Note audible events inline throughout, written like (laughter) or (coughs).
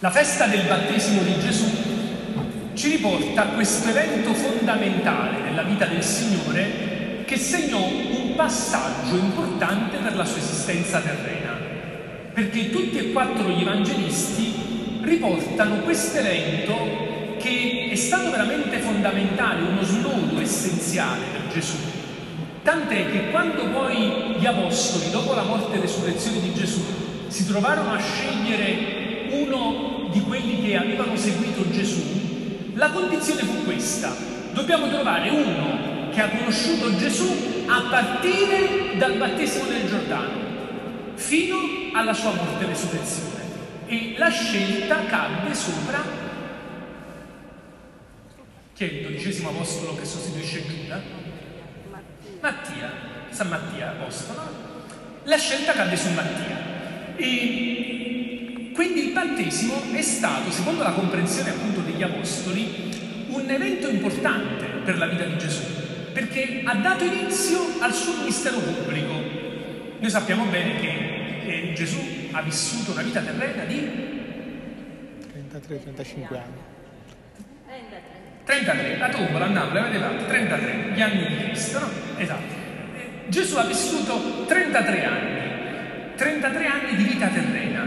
La festa del battesimo di Gesù ci riporta a questo evento fondamentale nella vita del Signore che segnò un passaggio importante per la sua esistenza terrena, perché tutti e quattro gli evangelisti riportano questo evento che è stato veramente fondamentale, uno snodo essenziale per Gesù. Tant'è che quando poi gli apostoli, dopo la morte e resurrezione di Gesù, si trovarono a scegliere uno di quelli che avevano seguito Gesù, la condizione fu questa. Dobbiamo trovare uno che ha conosciuto Gesù a partire dal battesimo del Giordano fino alla sua morte e resurrezione. E la scelta cadde sopra chi è il dodicesimo apostolo che sostituisce Giuda? Mattia, San Mattia apostolo. La scelta cadde su Mattia. E quindi il battesimo è stato, secondo la comprensione appunto degli apostoli, un evento importante per la vita di Gesù, perché ha dato inizio al suo ministero pubblico. Noi sappiamo bene che eh, Gesù ha vissuto una vita terrena di 33-35 anni. 33, la tombola a Napoli avete fatto 33, gli anni di Cristo, no? Esatto. Eh, Gesù ha vissuto 33 anni, 33 anni di vita terrena i 30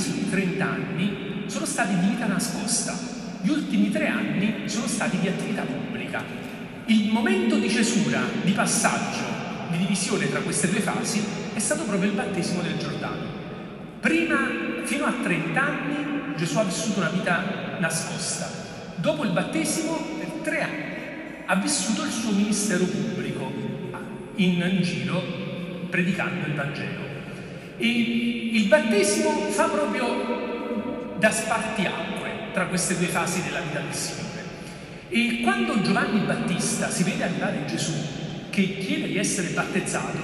primi 30 anni, sono stati di vita nascosta. Gli ultimi tre anni sono stati di attività pubblica. Il momento di cesura, di passaggio, di divisione tra queste due fasi è stato proprio il battesimo del Giordano. Prima, fino a 30 anni, Gesù ha vissuto una vita nascosta. Dopo il battesimo, per tre anni, ha vissuto il suo ministero pubblico in giro predicando il Vangelo. E il battesimo fa proprio da spartiacque tra queste due fasi della vita del Signore. E quando Giovanni Battista si vede arrivare Gesù, che chiede di essere battezzato,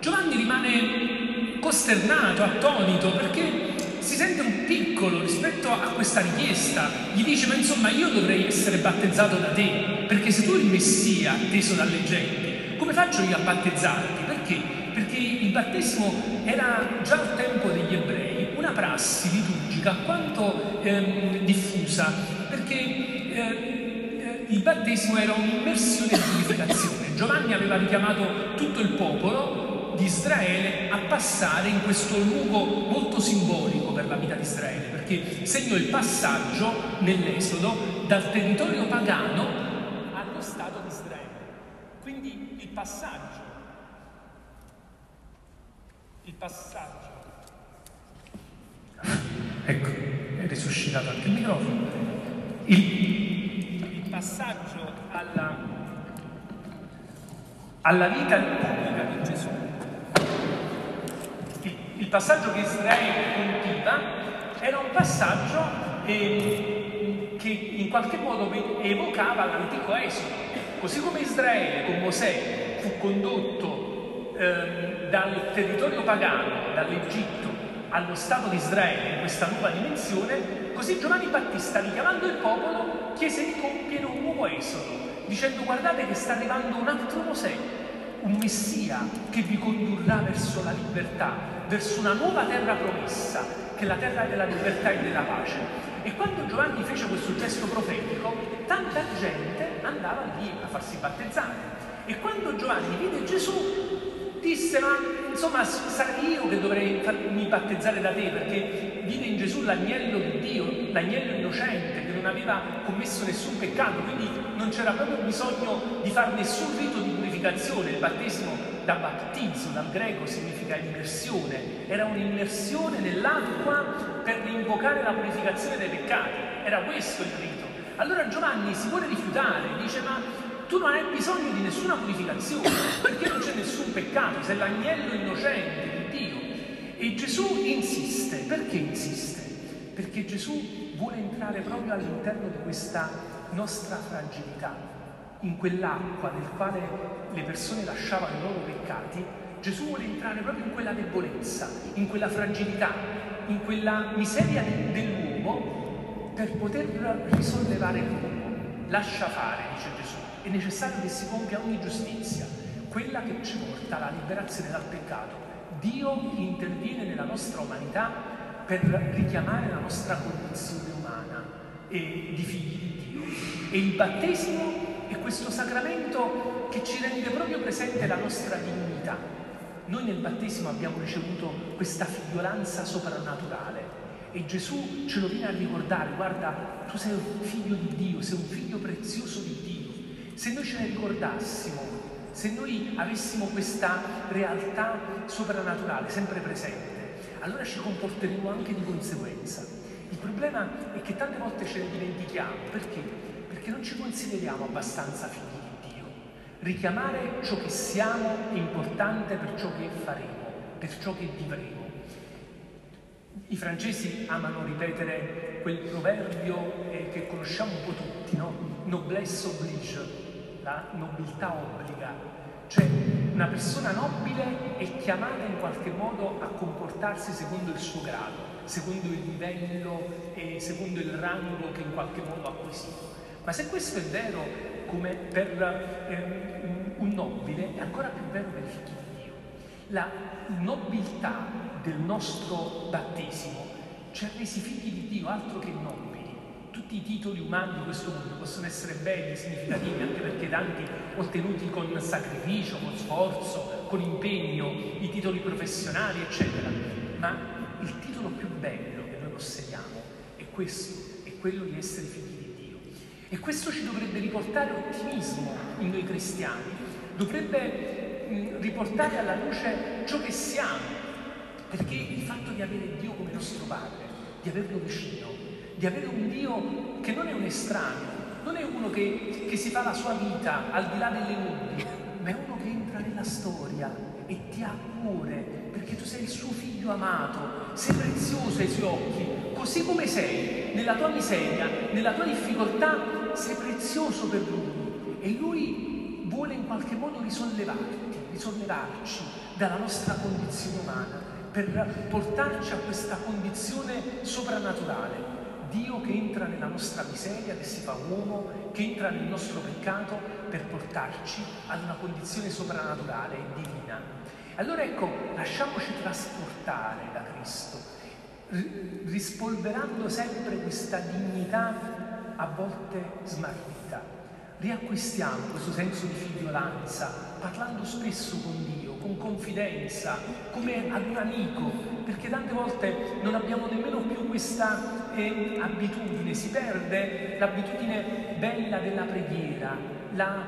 Giovanni rimane costernato, attonito, perché si sente un piccolo rispetto a questa richiesta. Gli dice, ma insomma io dovrei essere battezzato da te, perché se tu il Messia atteso dalle genti, come faccio io a battezzarti? Battesimo era già al tempo degli ebrei una prassi liturgica quanto ehm, diffusa, perché eh, il battesimo era un'immersione di purificazione. (coughs) Giovanni aveva richiamato tutto il popolo di Israele a passare in questo luogo molto simbolico per la vita di Israele, perché segnò il passaggio nell'Esodo dal territorio pagano allo Stato di Israele. Quindi il passaggio il passaggio. Ecco, è risuscitato anche il microfono. Il, il passaggio alla, alla vita pubblica di Gesù. Il, il, passaggio che Israele compiva era un passaggio eh, che in qualche modo evocava l'antico Esodo. Così come Israele con Mosè fu condotto eh, dal territorio pagano, dall'Egitto, allo Stato di Israele, in questa nuova dimensione, così Giovanni Battista, richiamando il popolo, chiese di compiere un nuovo esodo, dicendo guardate che sta arrivando un altro Mosè, un Messia che vi condurrà verso la libertà, verso una nuova terra promessa, che è la terra della libertà e della pace. E quando Giovanni fece questo gesto profetico, tanta gente andava lì a farsi battezzare. E quando Giovanni vide Gesù, disse ma insomma sarei io che dovrei farmi battezzare da te perché vide in Gesù l'agnello di Dio, l'agnello innocente che non aveva commesso nessun peccato, quindi non c'era proprio bisogno di fare nessun rito di purificazione, il battesimo da battizzo dal greco significa immersione, era un'immersione nell'acqua per invocare la purificazione dei peccati, era questo il rito. Allora Giovanni si vuole rifiutare, dice ma tu non hai bisogno di nessuna purificazione, perché non c'è nessun peccato, sei l'agnello innocente di Dio. E Gesù insiste, perché insiste? Perché Gesù vuole entrare proprio all'interno di questa nostra fragilità, in quell'acqua nel quale le persone lasciavano i loro peccati, Gesù vuole entrare proprio in quella debolezza, in quella fragilità, in quella miseria dell'uomo per poter risollevare l'uomo. Lascia fare, dice Gesù è necessario che si compia ogni giustizia, quella che ci porta alla liberazione dal peccato. Dio interviene nella nostra umanità per richiamare la nostra condizione umana e di figli di Dio. E il battesimo è questo sacramento che ci rende proprio presente la nostra dignità. Noi nel battesimo abbiamo ricevuto questa figliolanza soprannaturale e Gesù ce lo viene a ricordare, guarda, tu sei un figlio di Dio, sei un figlio prezioso di Dio. Se noi ce ne ricordassimo, se noi avessimo questa realtà soprannaturale sempre presente, allora ci comporteremo anche di conseguenza. Il problema è che tante volte ce ne dimentichiamo, perché? Perché non ci consideriamo abbastanza figli di Dio. Richiamare ciò che siamo è importante per ciò che faremo, per ciò che vivremo. I francesi amano ripetere quel proverbio eh, che conosciamo un po' tutti, no? Noblesse oblige, la nobiltà obbliga. Cioè una persona nobile è chiamata in qualche modo a comportarsi secondo il suo grado, secondo il livello e secondo il rango che in qualche modo ha acquisito. Ma se questo è vero come per eh, un nobile, è ancora più vero per i figli di Dio. La nobiltà del nostro battesimo ci ha resi figli di Dio, altro che nobili. Tutti i titoli umani di questo mondo possono essere belli, significativi, anche perché tanti ottenuti con sacrificio, con sforzo, con impegno, i titoli professionali, eccetera. Ma il titolo più bello che noi possediamo è questo, è quello di essere figli di Dio. E questo ci dovrebbe riportare ottimismo in noi cristiani, dovrebbe mh, riportare alla luce ciò che siamo, perché il fatto di avere Dio come nostro Padre, di averlo vicino, di avere un Dio che non è un estraneo, non è uno che, che si fa la sua vita al di là delle nubi, ma è uno che entra nella storia e ti ha cuore, perché tu sei il suo figlio amato, sei prezioso ai suoi occhi, così come sei, nella tua miseria, nella tua difficoltà, sei prezioso per lui e lui vuole in qualche modo risollevarti, risollevarci dalla nostra condizione umana per portarci a questa condizione soprannaturale. Dio che entra nella nostra miseria, che si fa uomo, che entra nel nostro peccato per portarci ad una condizione soprannaturale e divina. Allora ecco, lasciamoci trasportare da Cristo, rispolverando sempre questa dignità a volte smarrita. Riacquistiamo questo senso di figliolanza, parlando spesso con Dio con confidenza, come ad un amico, perché tante volte non abbiamo nemmeno più questa eh, abitudine, si perde l'abitudine bella della preghiera, la,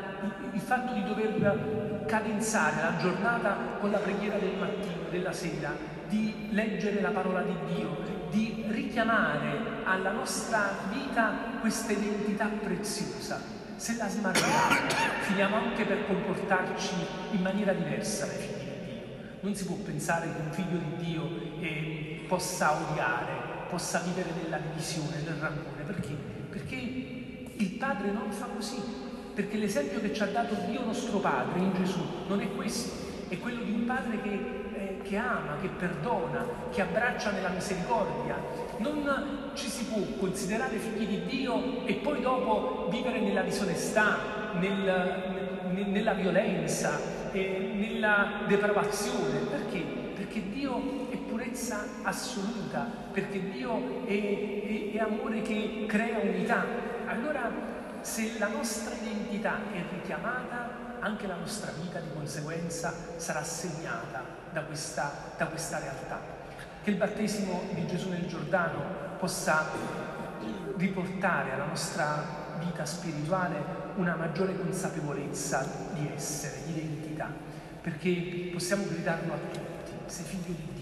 il fatto di dover cadenzare la giornata con la preghiera del mattino, della sera, di leggere la parola di Dio, di richiamare alla nostra vita questa identità preziosa se la smarriamo, finiamo anche per comportarci in maniera diversa dai figli di Dio. Non si può pensare che un figlio di Dio eh, possa odiare, possa vivere nella divisione, nel rancore. Perché? Perché il Padre non fa così. Perché l'esempio che ci ha dato Dio nostro Padre in Gesù non è questo, è quello di un Padre che che ama, che perdona, che abbraccia nella misericordia. Non ci si può considerare figli di Dio e poi dopo vivere nella disonestà, nel, nella violenza, nella depravazione. Perché? Perché Dio purezza assoluta, perché Dio è, è, è amore che crea unità. Allora, se la nostra identità è richiamata, anche la nostra vita di conseguenza sarà segnata da questa, da questa realtà. Che il battesimo di Gesù nel Giordano possa riportare alla nostra vita spirituale una maggiore consapevolezza di essere, di identità, perché possiamo gridarlo a tutti, sei figlio di Dio,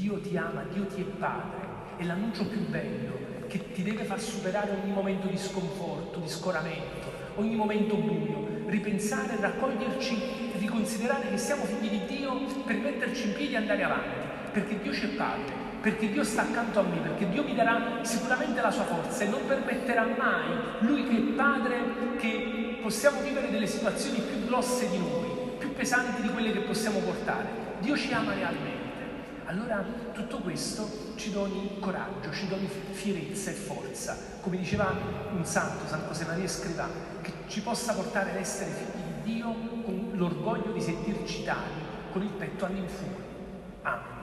Dio ti ama, Dio ti è padre, è l'annuncio più bello che ti deve far superare ogni momento di sconforto, di scoramento, ogni momento buio, ripensare, raccoglierci, riconsiderare che siamo figli di Dio per metterci in piedi e andare avanti, perché Dio c'è Padre, perché Dio sta accanto a me, perché Dio mi darà sicuramente la sua forza e non permetterà mai, Lui che è Padre, che possiamo vivere delle situazioni più grosse di noi, più pesanti di quelle che possiamo portare. Dio ci ama realmente. Allora tutto questo ci doni coraggio, ci doni fierezza e forza, come diceva un santo, San José Maria Scrivà, che ci possa portare ad essere figli di Dio con l'orgoglio di sentirci tali, con il petto all'infuori. Amen.